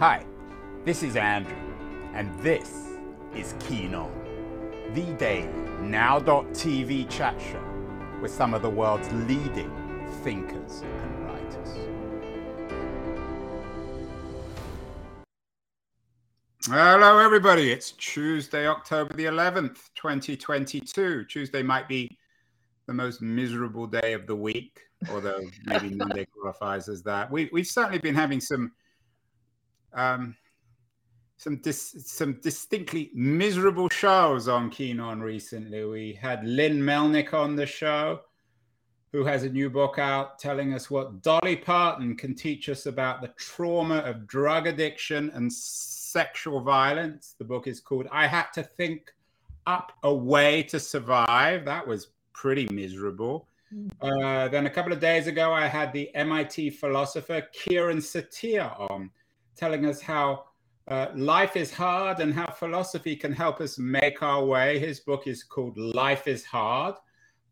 Hi, this is Andrew, and this is Keen On, the daily now.tv chat show with some of the world's leading thinkers and writers. Hello, everybody. It's Tuesday, October the 11th, 2022. Tuesday might be the most miserable day of the week, although maybe Monday qualifies as that. We, we've certainly been having some um, some dis- some distinctly miserable shows on Keen On recently. We had Lynn Melnick on the show, who has a new book out telling us what Dolly Parton can teach us about the trauma of drug addiction and sexual violence. The book is called I Had to Think Up a Way to Survive. That was pretty miserable. Hmm. Uh, then a couple of days ago, I had the MIT philosopher Kieran Setiya on telling us how uh, life is hard and how philosophy can help us make our way. His book is called Life is Hard.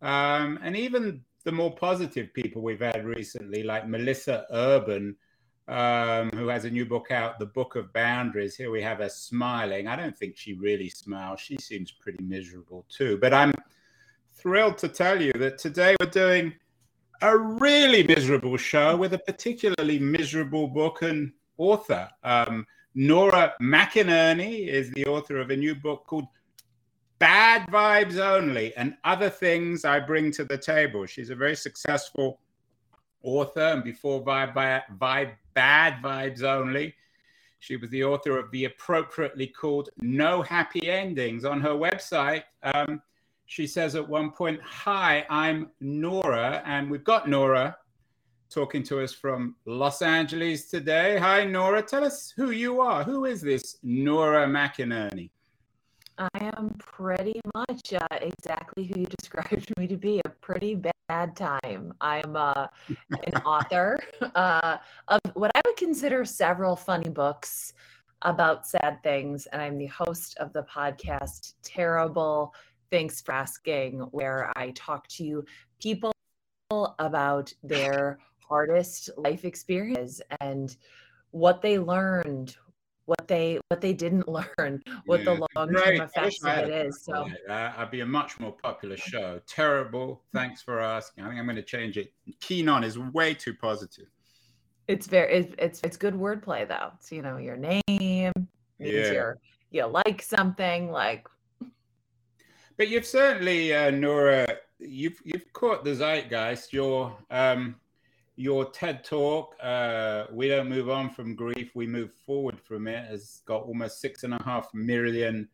Um, and even the more positive people we've had recently, like Melissa Urban, um, who has a new book out, The Book of Boundaries. Here we have her smiling. I don't think she really smiles. She seems pretty miserable too. But I'm thrilled to tell you that today we're doing a really miserable show with a particularly miserable book and author. Um, Nora McInerny is the author of a new book called Bad Vibes Only and Other Things I Bring to the Table. She's a very successful author, and before Vibe, Vibe Bad Vibes Only, she was the author of the appropriately called No Happy Endings. On her website, um, she says at one point, Hi, I'm Nora, and we've got Nora talking to us from Los Angeles today. Hi, Nora. Tell us who you are. Who is this Nora McInerny? I am pretty much uh, exactly who you described me to be a pretty bad time. I am uh, an author uh, of what I would consider several funny books about sad things, and I'm the host of the podcast Terrible. Thanks for asking, where I talk to people about their hardest life experiences and what they learned what they what they didn't learn what yeah, the long-term effects of it is so uh, i'd be a much more popular show. Terrible. Thanks for asking. I think i'm going to change it. Keen on is way too positive. It's very it's it's, it's good wordplay though. It's you know your name means yeah. you're you like something like but you've certainly uh, nora you've you've caught the zeitgeist. You're um your TED talk, uh, We Don't Move On from Grief, We Move Forward from It, has got almost six and a half million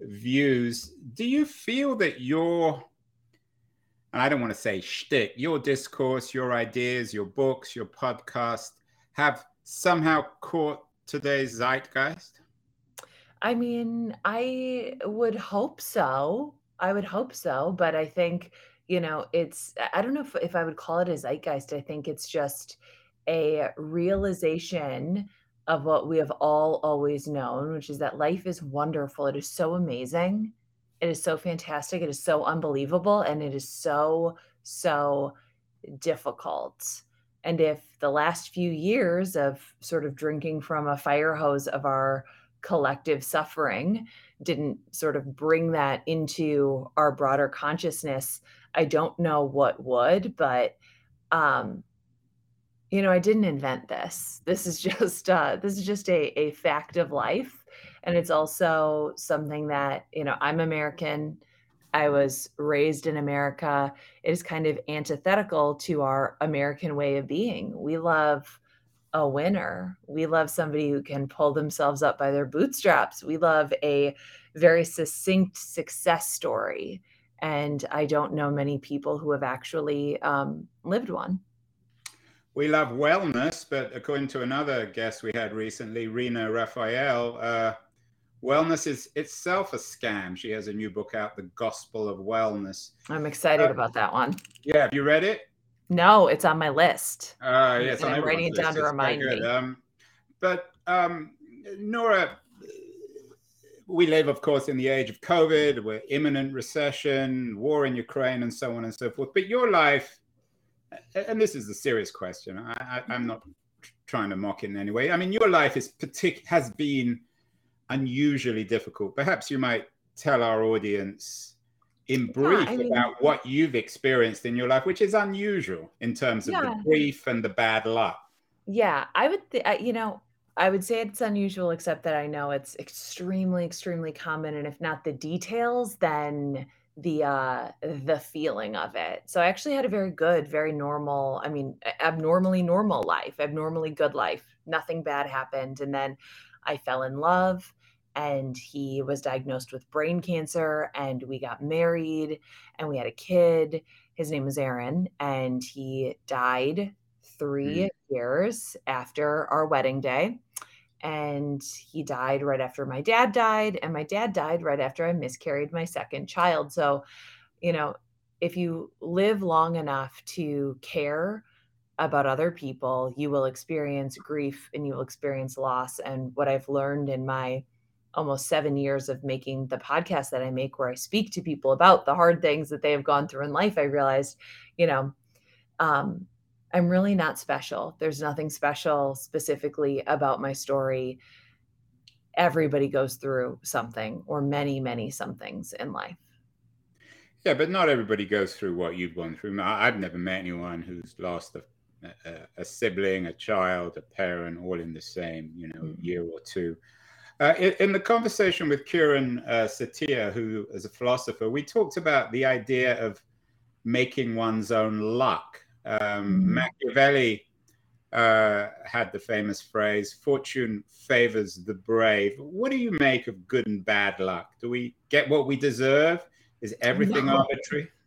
views. Do you feel that your, and I don't want to say shtick, your discourse, your ideas, your books, your podcast have somehow caught today's zeitgeist? I mean, I would hope so. I would hope so, but I think you know, it's I don't know if, if I would call it a zeitgeist. I think it's just a realization of what we have all always known, which is that life is wonderful. It is so amazing. It is so fantastic. It is so unbelievable. And it is so, so difficult. And if the last few years of sort of drinking from a fire hose of our collective suffering didn't sort of bring that into our broader consciousness, I don't know what would, but um, you know, I didn't invent this. This is just uh, this is just a, a fact of life, and it's also something that you know I'm American. I was raised in America. It is kind of antithetical to our American way of being. We love a winner. We love somebody who can pull themselves up by their bootstraps. We love a very succinct success story and I don't know many people who have actually um, lived one. We love wellness, but according to another guest we had recently, Rina Raphael, uh, wellness is itself a scam. She has a new book out, The Gospel of Wellness. I'm excited uh, about that one. Yeah, have you read it? No, it's on my list. Uh, yes, I'm writing it down to remind me. Um, but um, Nora, we live, of course, in the age of COVID, we're imminent recession, war in Ukraine, and so on and so forth. But your life, and this is a serious question, I, am not trying to mock it in any way. I mean, your life is partic- has been unusually difficult. Perhaps you might tell our audience in brief yeah, mean, about what you've experienced in your life, which is unusual in terms of yeah. the grief and the bad luck. Yeah, I would, th- you know, I would say it's unusual, except that I know it's extremely, extremely common. And if not the details, then the uh the feeling of it. So I actually had a very good, very normal, I mean, abnormally normal life, abnormally good life. Nothing bad happened. And then I fell in love and he was diagnosed with brain cancer and we got married and we had a kid. His name was Aaron and he died 3 mm. years after our wedding day and he died right after my dad died and my dad died right after i miscarried my second child so you know if you live long enough to care about other people you will experience grief and you will experience loss and what i've learned in my almost 7 years of making the podcast that i make where i speak to people about the hard things that they have gone through in life i realized you know um, I'm really not special. There's nothing special specifically about my story. Everybody goes through something or many, many somethings in life. Yeah, but not everybody goes through what you've gone through. I've never met anyone who's lost a, a, a sibling, a child, a parent, all in the same, you know, mm-hmm. year or two. Uh, in, in, the conversation with Kieran uh, Setiya, who is a philosopher, we talked about the idea of making one's own luck um, mm-hmm. Machiavelli uh, had the famous phrase, fortune favors the brave. What do you make of good and bad luck? Do we get what we deserve? Is everything no. arbitrary?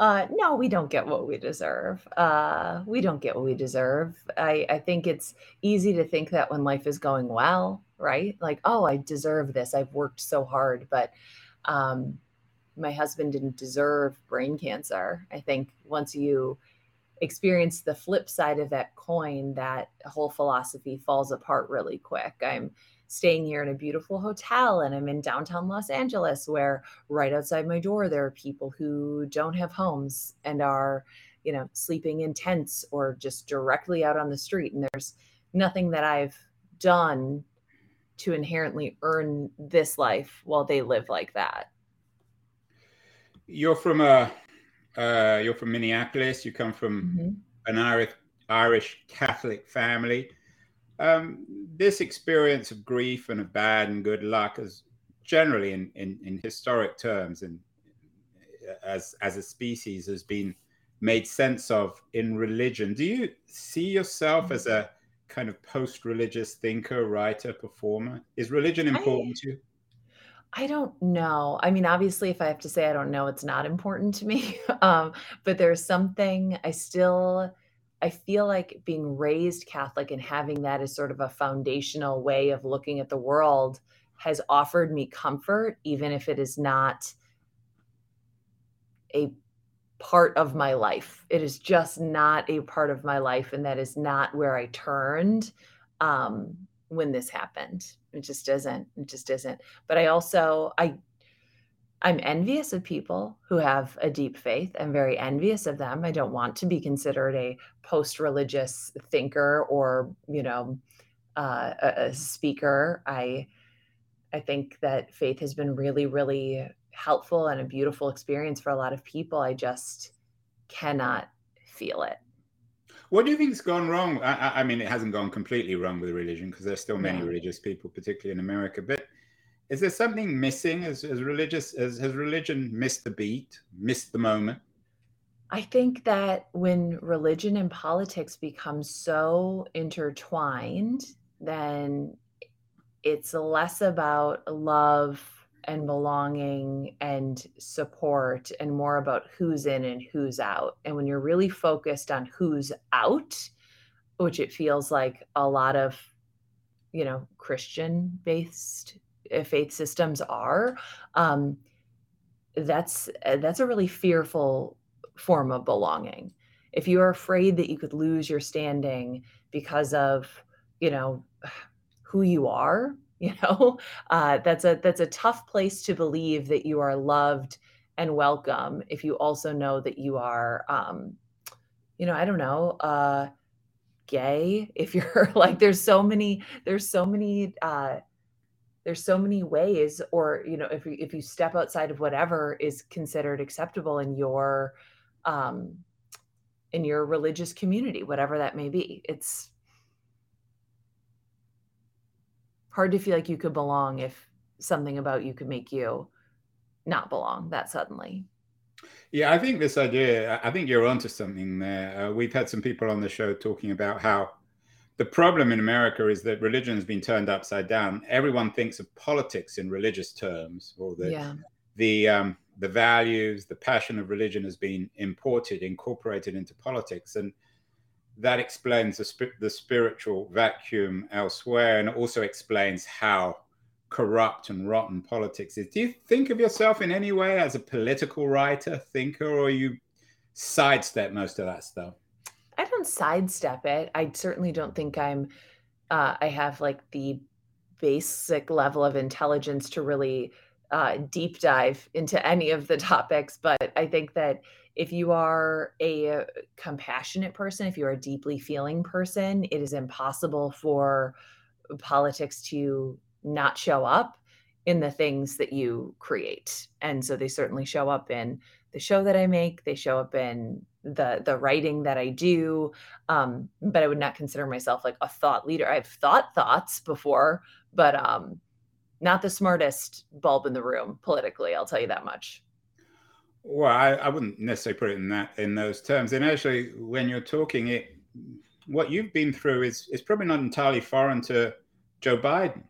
Uh, no, we don't get what we deserve. Uh, we don't get what we deserve. I, I think it's easy to think that when life is going well, right? Like, oh, I deserve this. I've worked so hard. But um, my husband didn't deserve brain cancer. I think once you experience the flip side of that coin, that whole philosophy falls apart really quick. I'm staying here in a beautiful hotel and I'm in downtown Los Angeles where right outside my door there are people who don't have homes and are, you know, sleeping in tents or just directly out on the street and there's nothing that I've done to inherently earn this life while they live like that. You're from a uh, you're from Minneapolis. You come from mm-hmm. an Irish Irish Catholic family. Um, this experience of grief and of bad and good luck is generally in, in, in historic terms and as as a species has been made sense of in religion. Do you see yourself as a kind of post-religious thinker, writer, performer? Is religion important I, to you? I don't know. I mean, obviously, if I have to say I don't know, it's not important to me. um, but there's something I still, I feel like being raised Catholic and having that as sort of a foundational way of looking at the world has offered me comfort, even if it is not a part of my life. It is just not a part of my life. And that is not where I turned. Um, when this happened. It just isn't. It just isn't. But I also I I'm envious of people who have a deep faith. I'm very envious of them. I don't want to be considered a post-religious thinker or, you know, uh, a, a speaker. I I think that faith has been really, really helpful and a beautiful experience for a lot of people. I just cannot feel it. What do you think's gone wrong? I, I mean, it hasn't gone completely wrong with religion because there's still many yeah. religious people, particularly in America. But is there something missing? As, as religious as has religion missed the beat, missed the moment? I think that when religion and politics become so intertwined, then it's less about love and belonging and support and more about who's in and who's out. And when you're really focused on who's out, which it feels like a lot of, you know, Christian based uh, faith systems are, um, that's uh, that's a really fearful form of belonging. If you are afraid that you could lose your standing because of, you know, who you are, you know? Uh, that's a that's a tough place to believe that you are loved and welcome if you also know that you are um, you know i don't know uh, gay, if you're like there's so many there's so many uh there's so many ways or you know if you if you step outside of whatever is considered acceptable in your um in your religious community whatever that may be it's hard to feel like you could belong if something about you could make you not belong that suddenly yeah i think this idea i think you're onto something there uh, we've had some people on the show talking about how the problem in America is that religion has been turned upside down. Everyone thinks of politics in religious terms, or the yeah. the um, the values, the passion of religion has been imported, incorporated into politics, and that explains the, sp- the spiritual vacuum elsewhere, and also explains how corrupt and rotten politics is. Do you think of yourself in any way as a political writer, thinker, or you sidestep most of that stuff? I don't sidestep it. I certainly don't think I'm uh, I have like the basic level of intelligence to really uh, deep dive into any of the topics. But I think that if you are a compassionate person, if you're a deeply feeling person, it is impossible for politics to not show up in the things that you create. And so they certainly show up in the show that I make, they show up in the the writing that I do. Um, but I would not consider myself like a thought leader. I've thought thoughts before, but um, not the smartest bulb in the room politically. I'll tell you that much. Well, I, I wouldn't necessarily put it in that in those terms. And actually, when you're talking it, what you've been through is is probably not entirely foreign to Joe Biden.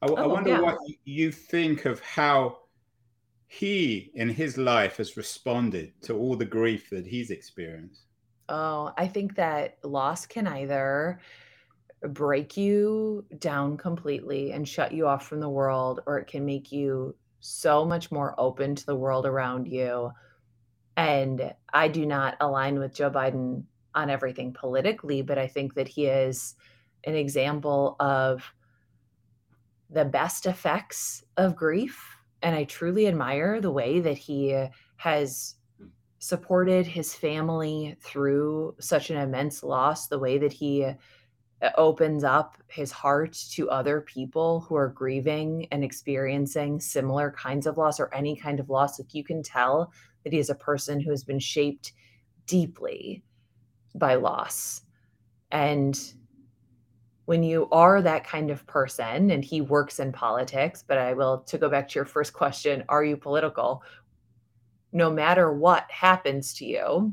I, oh, I wonder yeah. what you think of how he in his life has responded to all the grief that he's experienced? Oh, I think that loss can either break you down completely and shut you off from the world, or it can make you so much more open to the world around you. And I do not align with Joe Biden on everything politically, but I think that he is an example of the best effects of grief and I truly admire the way that he has supported his family through such an immense loss, the way that he opens up his heart to other people who are grieving and experiencing similar kinds of loss or any kind of loss. Like you can tell that he is a person who has been shaped deeply by loss. And when you are that kind of person and he works in politics but i will to go back to your first question are you political no matter what happens to you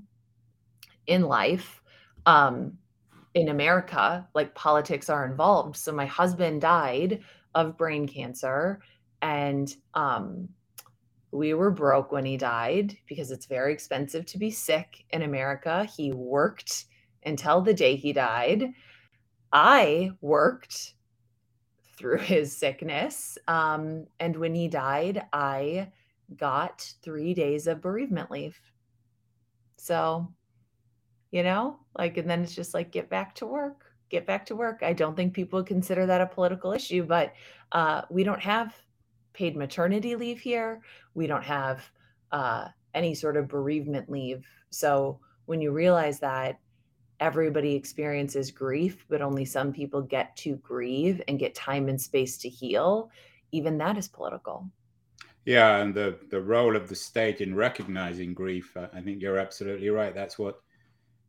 in life um in america like politics are involved so my husband died of brain cancer and um we were broke when he died because it's very expensive to be sick in america he worked until the day he died I worked through his sickness. Um, and when he died, I got three days of bereavement leave. So, you know, like, and then it's just like, get back to work, get back to work. I don't think people consider that a political issue, but uh, we don't have paid maternity leave here. We don't have uh, any sort of bereavement leave. So when you realize that, everybody experiences grief, but only some people get to grieve and get time and space to heal, even that is political. Yeah, and the the role of the state in recognizing grief, I think you're absolutely right. That's what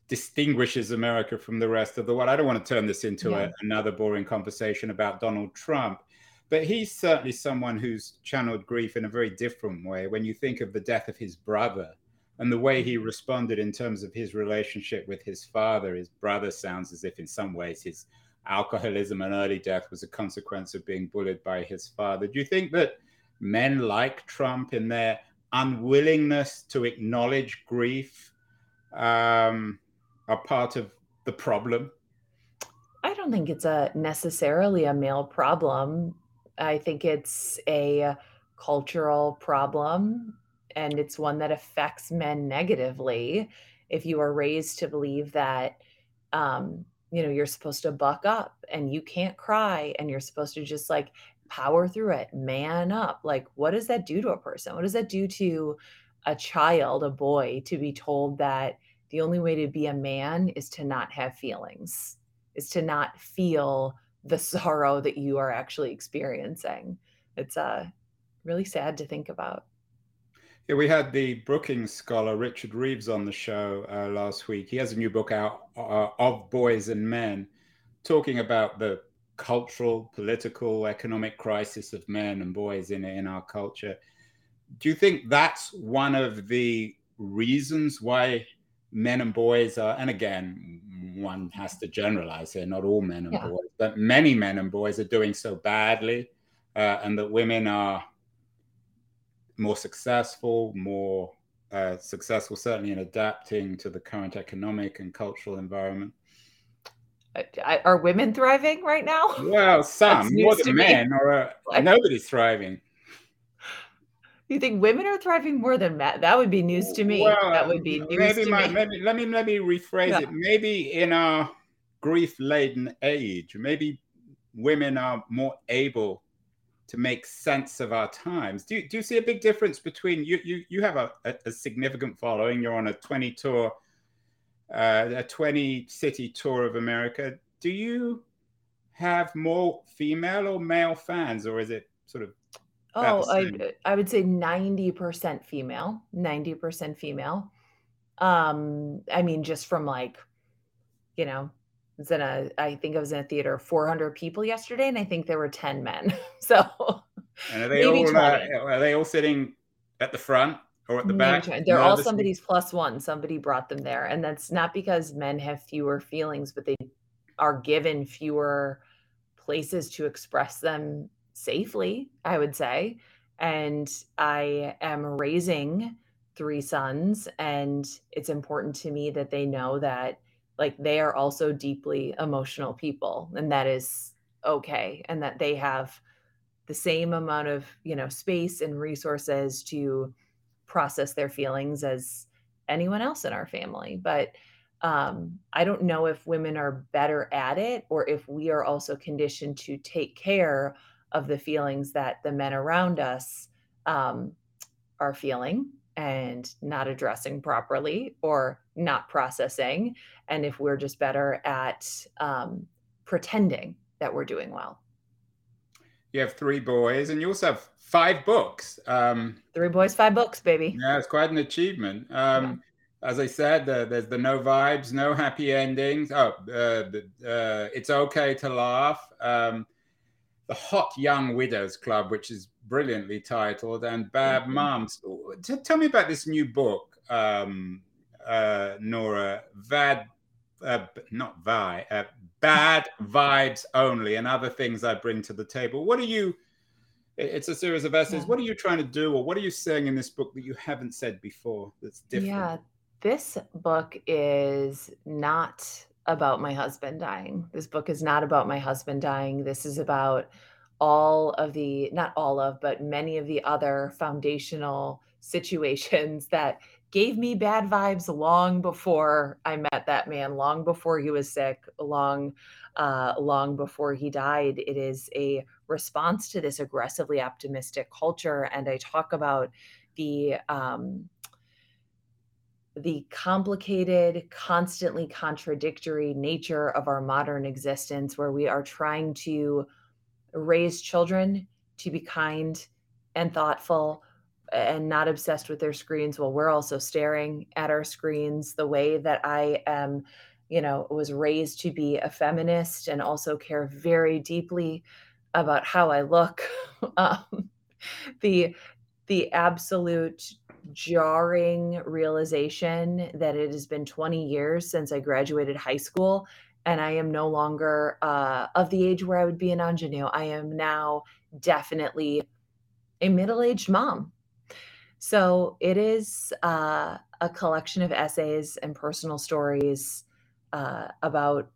distinguishes America from the rest of the world. I don't want to turn this into yeah. a, another boring conversation about Donald Trump, but he's certainly someone who's channeled grief in a very different way. When you think of the death of his brother, and the way he responded in terms of his relationship with his father, his brother, sounds as if in some ways his alcoholism and early death was a consequence of being bullied by his father. Do you think that men like Trump, in their unwillingness to acknowledge grief, um, are part of the problem? I don't think it's a necessarily a male problem. I think it's a cultural problem and it's one that affects men negatively if you are raised to believe that um, you know you're supposed to buck up and you can't cry and you're supposed to just like power through it man up like what does that do to a person what does that do to a child a boy to be told that the only way to be a man is to not have feelings is to not feel the sorrow that you are actually experiencing. It's uh, really sad to think about. Yeah, we had the Brookings scholar Richard Reeves on the show uh, last week. He has a new book out uh, of boys and men, talking about the cultural, political, economic crisis of men and boys in in our culture. Do you think that's one of the reasons why men and boys are? And again, one has to generalize here. Not all men and yeah. boys, but many men and boys are doing so badly, uh, and that women are more successful, more uh, successful, certainly in adapting to the current economic and cultural environment. Are women thriving right now? Well, some more than men, or uh, nobody's thriving. You think women are thriving more than men? That would be news to me. Well, that would be news maybe to my, me. Maybe, let me let me rephrase yeah. it. Maybe in our grief-laden age, maybe women are more able to make sense of our times. Do you, do you see a big difference between you? You you have a, a, a significant following. You're on a 20 tour uh, a 20 city tour of America. Do you have more female or male fans, or is it sort of? Oh, I, I would say 90% female, 90% female. Um, I mean, just from like, you know, I was in a, I think I was in a theater 400 people yesterday, and I think there were 10 men. So, and are they all uh, are they all sitting at the front? or at the back. They're all somebody's plus one. Somebody brought them there. And that's not because men have fewer feelings, but they are given fewer places to express them safely, I would say. And I am raising three sons, and it's important to me that they know that like they are also deeply emotional people and that is okay and that they have the same amount of you know space and resources to process their feelings as anyone else in our family. But um, I don't know if women are better at it or if we are also conditioned to take care of the feelings that the men around us um, are feeling and not addressing properly or not processing. And if we're just better at um, pretending that we're doing well. You have three boys, and you also have five books. Um, Three boys, five books, baby. Yeah, it's quite an achievement. Um, yeah. As I said, uh, there's the no vibes, no happy endings. Oh, uh, uh, it's okay to laugh. Um, the Hot Young Widows Club, which is brilliantly titled, and Bad mm-hmm. Moms. T- tell me about this new book, um, uh, Nora. Vad, uh, not Vi, uh, Bad Vibes Only, and other things I bring to the table. What are you? it's a series of essays. Yeah. What are you trying to do, or what are you saying in this book that you haven't said before that's different? Yeah, this book is not about my husband dying. This book is not about my husband dying. This is about all of the, not all of, but many of the other foundational situations that gave me bad vibes long before I met that man, long before he was sick, long, uh, long before he died. It is a response to this aggressively optimistic culture. And I talk about the um, the complicated, constantly contradictory nature of our modern existence, where we are trying to raise children to be kind and thoughtful and not obsessed with their screens while we're also staring at our screens the way that i am you know was raised to be a feminist and also care very deeply about how I look. um, the the absolute jarring realization that it has been 20 years since I graduated high school and I am no longer uh, of the age where I would be an ingenue. I am now definitely a middle aged mom. So it is uh, a collection of essays and personal stories uh, about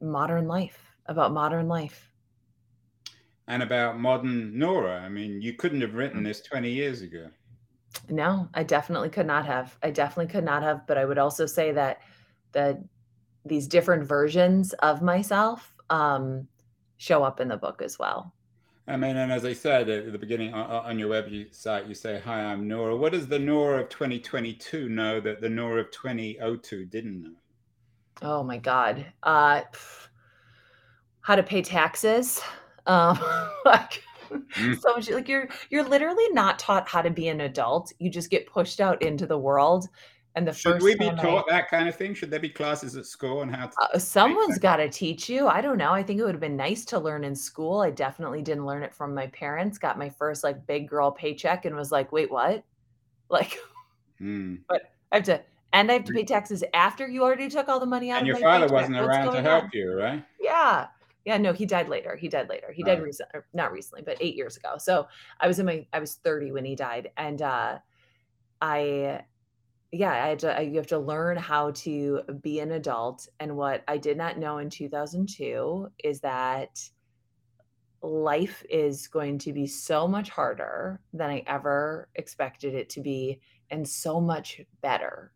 modern life, about modern life and about modern Nora. I mean, you couldn't have written this 20 years ago. No, I definitely could not have. I definitely could not have. But I would also say that the these different versions of myself um, show up in the book as well. I mean, and as I said at the beginning on your website, you say, "Hi, I'm Nora." What does the Nora of 2022 know that the Nora of 2002 didn't know? Oh my God. Uh, how to pay taxes. Um, like mm. so much like you're you're literally not taught how to be an adult. You just get pushed out into the world. And the Should we be taught I, that kind of thing? Should there be classes at school on how to? Uh, someone's got to teach you. I don't know. I think it would have been nice to learn in school. I definitely didn't learn it from my parents. Got my first like big girl paycheck and was like, wait, what? Like, mm. but I have to, and I have to pay taxes after you already took all the money out. And your father wasn't around to help on? you, right? Yeah, yeah. No, he died later. He died later. He died recently, not recently, but eight years ago. So I was in my, I was thirty when he died, and uh I yeah, I had to, I, you have to learn how to be an adult. And what I did not know in 2002 is that life is going to be so much harder than I ever expected it to be, and so much better.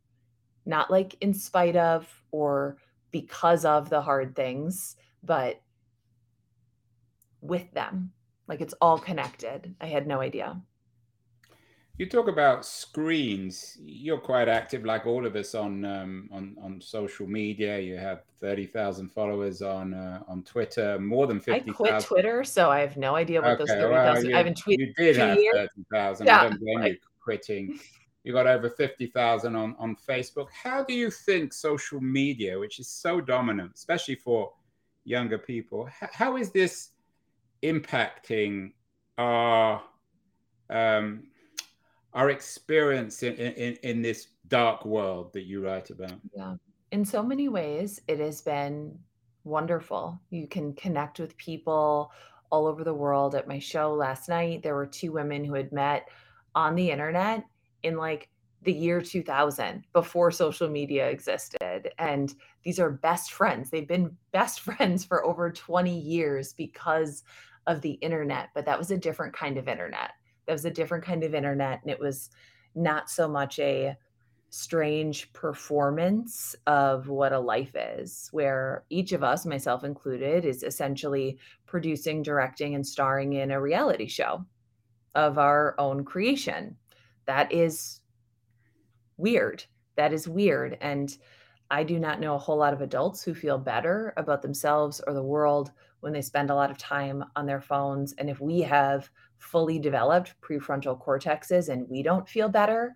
Not like in spite of or because of the hard things, but with them. Like it's all connected. I had no idea. You talk about screens. You're quite active, like all of us, on um, on on social media. You have thirty thousand followers on uh, on Twitter, more than fifty. I quit 000. Twitter, so I have no idea what okay, those thirty thousand. Well, I haven't tweeted. You did have thirty thousand. Yeah, I don't blame you quitting. You got over fifty thousand on on Facebook. How do you think social media, which is so dominant, especially for younger people, how is this impacting our um, our experience in, in, in this dark world that you write about. Yeah. In so many ways, it has been wonderful. You can connect with people all over the world. At my show last night, there were two women who had met on the internet in like the year 2000 before social media existed. And these are best friends. They've been best friends for over 20 years because of the internet, but that was a different kind of internet. That was a different kind of internet and it was not so much a strange performance of what a life is, where each of us, myself included, is essentially producing, directing, and starring in a reality show of our own creation. That is weird. That is weird. And I do not know a whole lot of adults who feel better about themselves or the world when they spend a lot of time on their phones. And if we have fully developed prefrontal cortexes and we don't feel better,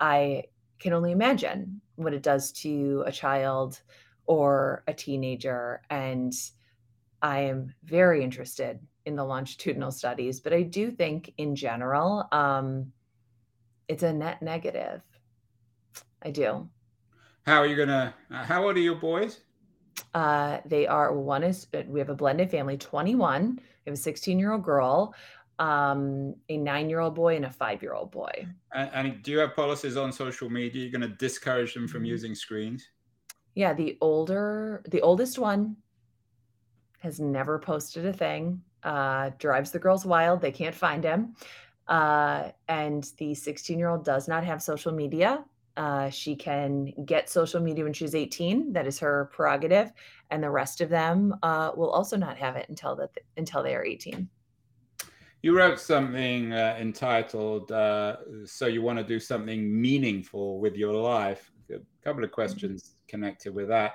I can only imagine what it does to a child or a teenager. And I am very interested in the longitudinal studies, but I do think in general, um, it's a net negative. I do. How are you gonna? How old are your boys? Uh, they are one is we have a blended family, 21. We have a 16 year old girl um, a nine year old boy and a five year old boy. And, and, do you have policies on social media? You're going to discourage them from mm-hmm. using screens? Yeah, the older, the oldest one has never posted a thing. Uh, drives the girls wild. They can't find him. Uh, and the 16 year old does not have social media. Uh, she can get social media when she's 18. That is her prerogative, and the rest of them uh, will also not have it until that until they are 18. You wrote something uh, entitled uh, "So You Want to Do Something Meaningful with Your Life." A couple of mm-hmm. questions connected with that.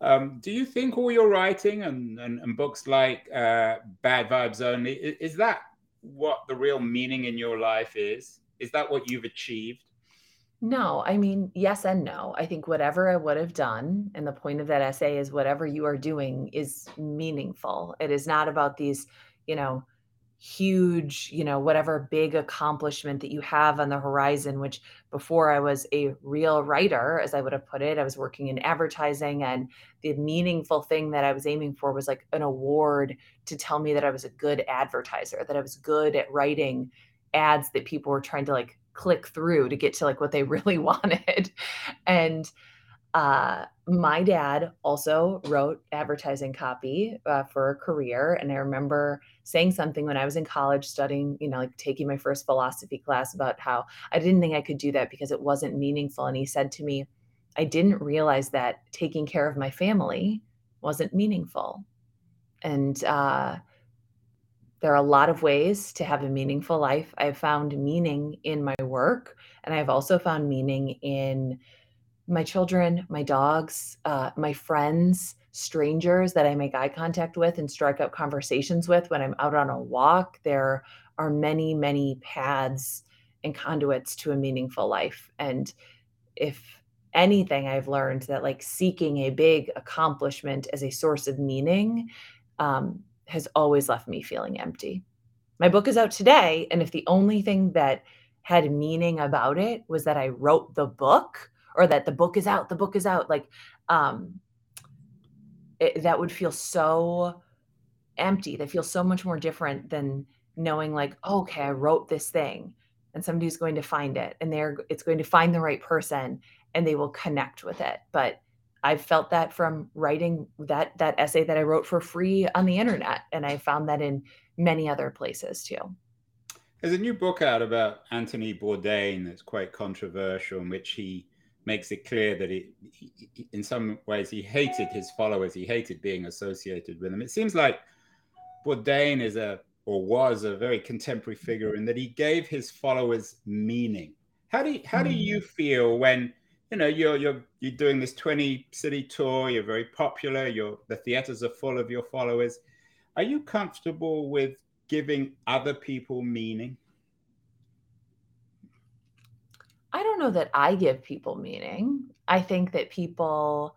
Um, do you think all your writing and, and, and books like uh, Bad Vibes Only is, is that what the real meaning in your life is? Is that what you've achieved? No, I mean, yes and no. I think whatever I would have done, and the point of that essay is whatever you are doing is meaningful. It is not about these, you know, huge, you know, whatever big accomplishment that you have on the horizon, which before I was a real writer, as I would have put it, I was working in advertising. And the meaningful thing that I was aiming for was like an award to tell me that I was a good advertiser, that I was good at writing ads that people were trying to like click through to get to like what they really wanted. And uh, my dad also wrote advertising copy uh, for a career. And I remember saying something when I was in college studying, you know, like taking my first philosophy class about how I didn't think I could do that because it wasn't meaningful. And he said to me, I didn't realize that taking care of my family wasn't meaningful. And uh, there are a lot of ways to have a meaningful life. I've found meaning in my work, and I've also found meaning in my children, my dogs, uh, my friends, strangers that I make eye contact with and strike up conversations with when I'm out on a walk. There are many, many paths and conduits to a meaningful life. And if anything, I've learned that like seeking a big accomplishment as a source of meaning um, has always left me feeling empty. My book is out today. And if the only thing that had meaning about it was that I wrote the book or that the book is out, the book is out, like, um, it, that would feel so empty. That feels so much more different than knowing, like, oh, okay, I wrote this thing and somebody's going to find it and they're it's going to find the right person and they will connect with it. But I've felt that from writing that that essay that I wrote for free on the internet, and I found that in many other places too. There's a new book out about Anthony Bourdain that's quite controversial, in which he makes it clear that he, he, in some ways, he hated his followers. He hated being associated with them. It seems like Bourdain is a or was a very contemporary figure in that he gave his followers meaning. How do you, how do you hmm. feel when you know you're you're you're doing this 20 city tour you're very popular you're the theaters are full of your followers. Are you comfortable with giving other people meaning? I don't know that i give people meaning. I think that people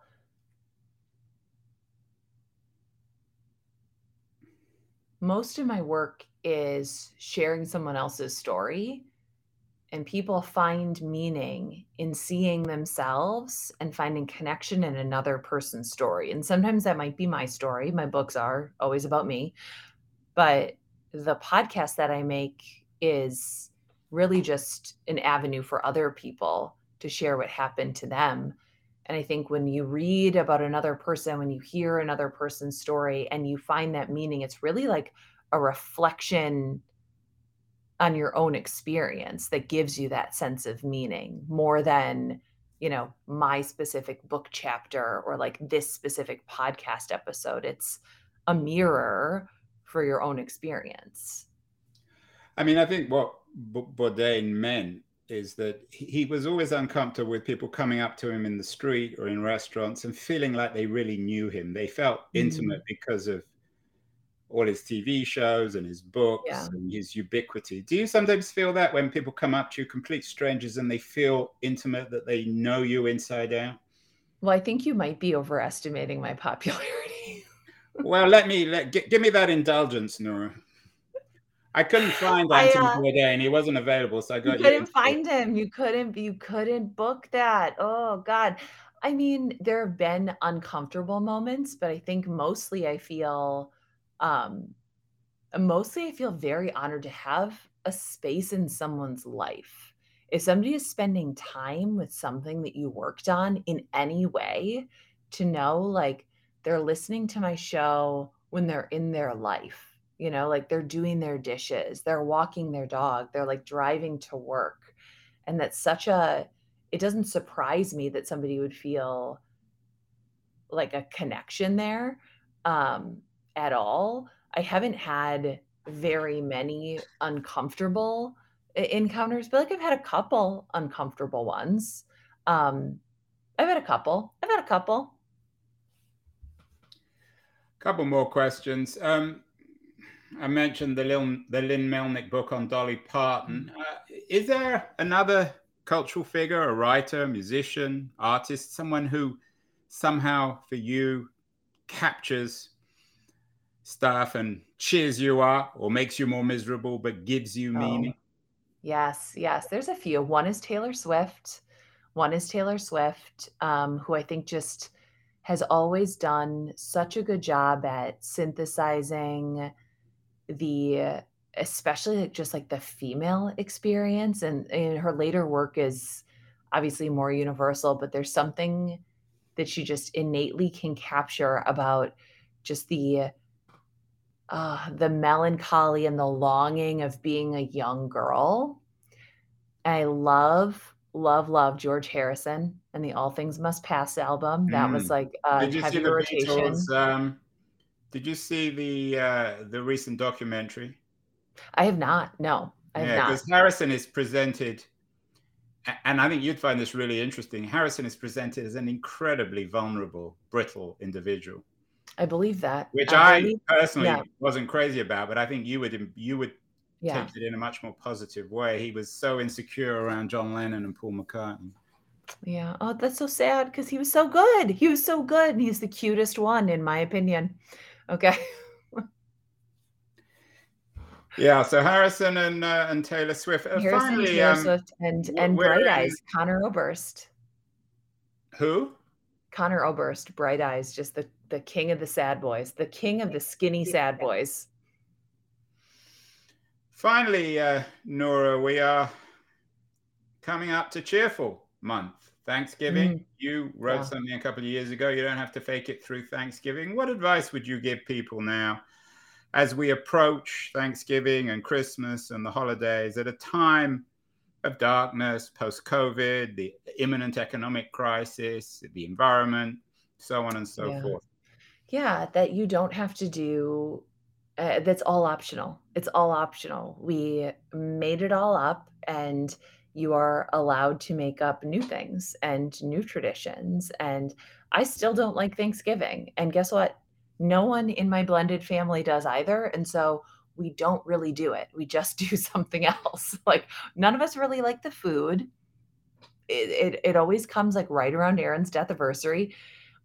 most of my work is sharing someone else's story and people find meaning in seeing themselves and finding connection in another person's story. And sometimes that might be my story. My books are always about me. But the podcast that I make is really just an avenue for other people to share what happened to them. And I think when you read about another person, when you hear another person's story and you find that meaning, it's really like a reflection on your own experience that gives you that sense of meaning more than you know my specific book chapter or like this specific podcast episode. It's a mirror for your own experience. I mean i think what bourdain meant is that he was always uncomfortable with people coming up to him in the street or in restaurants and feeling like they really knew him. They felt intimate mm. because of all his TV shows and his books yeah. and his ubiquity. Do you sometimes feel that when people come up to you, complete strangers, and they feel intimate, that they know you inside out? Well, I think you might be overestimating my popularity. well, let me let g- give me that indulgence, Nora. I couldn't find Anthony I, uh, Bourdain. He wasn't available, so I got you. Couldn't find him. You couldn't. You couldn't book that. Oh God. I mean, there have been uncomfortable moments, but I think mostly I feel um, mostly I feel very honored to have a space in someone's life. If somebody is spending time with something that you worked on in any way, to know like they're listening to my show when they're in their life, you know, like they're doing their dishes, they're walking their dog, they're like driving to work. And that's such a, it doesn't surprise me that somebody would feel like a connection there. Um, at all. I haven't had very many uncomfortable encounters, but like I've had a couple uncomfortable ones. Um, I've had a couple. I've had a couple. Couple more questions. Um, I mentioned the Lynn, the Lynn Melnick book on Dolly Parton. Mm. Uh, is there another cultural figure, a writer, musician, artist, someone who somehow for you captures stuff and cheers you up or makes you more miserable but gives you oh. meaning? Yes, yes. There's a few. One is Taylor Swift. One is Taylor Swift, um, who I think just has always done such a good job at synthesizing the especially just like the female experience and, and her later work is obviously more universal but there's something that she just innately can capture about just the uh, the melancholy and the longing of being a young girl. I love, love, love George Harrison and the All Things Must Pass album. That mm. was like uh, did you heavy see the rotation. Beatles, um, did you see the uh, the recent documentary? I have not. No, I have yeah, because Harrison is presented, and I think you'd find this really interesting. Harrison is presented as an incredibly vulnerable, brittle individual I believe that. Which I, believe, personally yeah. wasn't crazy about, but I think you would you would yeah. take it in a much more positive way. He was so insecure around John Lennon and Paul McCartney. Yeah. Oh, that's so sad because he was so good. He was so good. And he's the cutest one, in my opinion. Okay. yeah. So Harrison and uh, and Taylor Swift. Uh, Harrison, finally, Taylor um, Swift, and and Bright Eyes, Conor Oberst. Who? Conor Oberst, Bright Eyes, just the the king of the sad boys, the king of the skinny sad boys. Finally, uh, Nora, we are coming up to cheerful month. Thanksgiving. Mm. You wrote yeah. something a couple of years ago. You don't have to fake it through Thanksgiving. What advice would you give people now as we approach Thanksgiving and Christmas and the holidays at a time of darkness, post COVID, the imminent economic crisis, the environment, so on and so yeah. forth? Yeah, that you don't have to do uh, that's all optional. It's all optional. We made it all up and you are allowed to make up new things and new traditions. And I still don't like Thanksgiving. And guess what? No one in my blended family does either. And so we don't really do it. We just do something else. like none of us really like the food. It, it, it always comes like right around Aaron's death anniversary.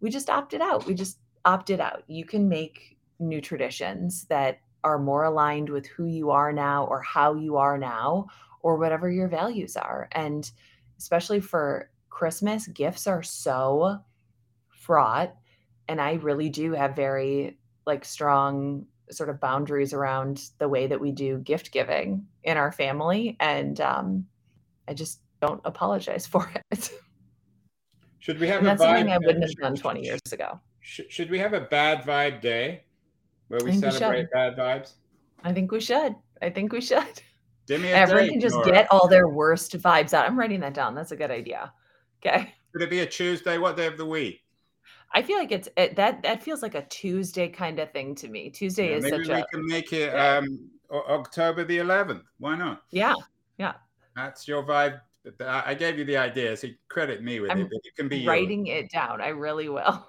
We just opted out. We just opted out. You can make new traditions that are more aligned with who you are now or how you are now or whatever your values are. And especially for Christmas, gifts are so fraught. And I really do have very like strong sort of boundaries around the way that we do gift giving in our family. And um, I just don't apologize for it. Should we have and that's something I wouldn't have done 20 years ago. Should we have a bad vibe day where we celebrate we bad vibes? I think we should. I think we should. Everyone can just get all their worst vibes out. I'm writing that down. That's a good idea. Okay. Could it be a Tuesday? What day of the week? I feel like it's it, that that feels like a Tuesday kind of thing to me. Tuesday yeah, is maybe such we a. can make it um, October the 11th. Why not? Yeah, yeah. That's your vibe. I gave you the idea, so credit me with I'm it. But it can be writing yours. it down. I really will.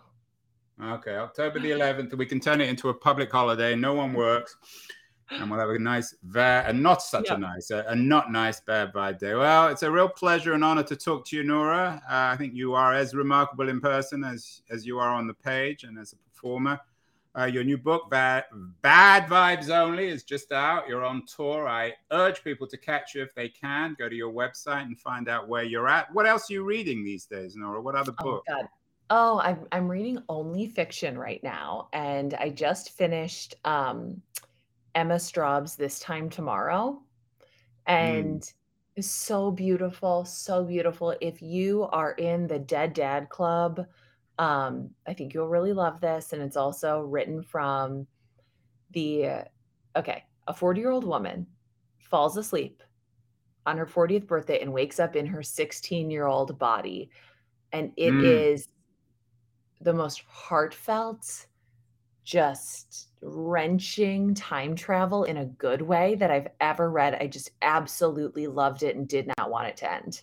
Okay, October the 11th. We can turn it into a public holiday. No one works and we'll have a nice, va- and not such yep. a nice, a, a, not nice bad vibe day. Well, it's a real pleasure and honor to talk to you, Nora. Uh, I think you are as remarkable in person as as you are on the page and as a performer. Uh, your new book, Bad, Bad Vibes Only, is just out. You're on tour. I urge people to catch you if they can. Go to your website and find out where you're at. What else are you reading these days, Nora? What other book? Oh. Oh, I'm, I'm reading only fiction right now. And I just finished um, Emma Straub's This Time Tomorrow. And mm. it's so beautiful, so beautiful. If you are in the Dead Dad Club, um, I think you'll really love this. And it's also written from the, okay, a 40 year old woman falls asleep on her 40th birthday and wakes up in her 16 year old body. And it mm. is the most heartfelt, just wrenching time travel in a good way that I've ever read. I just absolutely loved it and did not want it to end.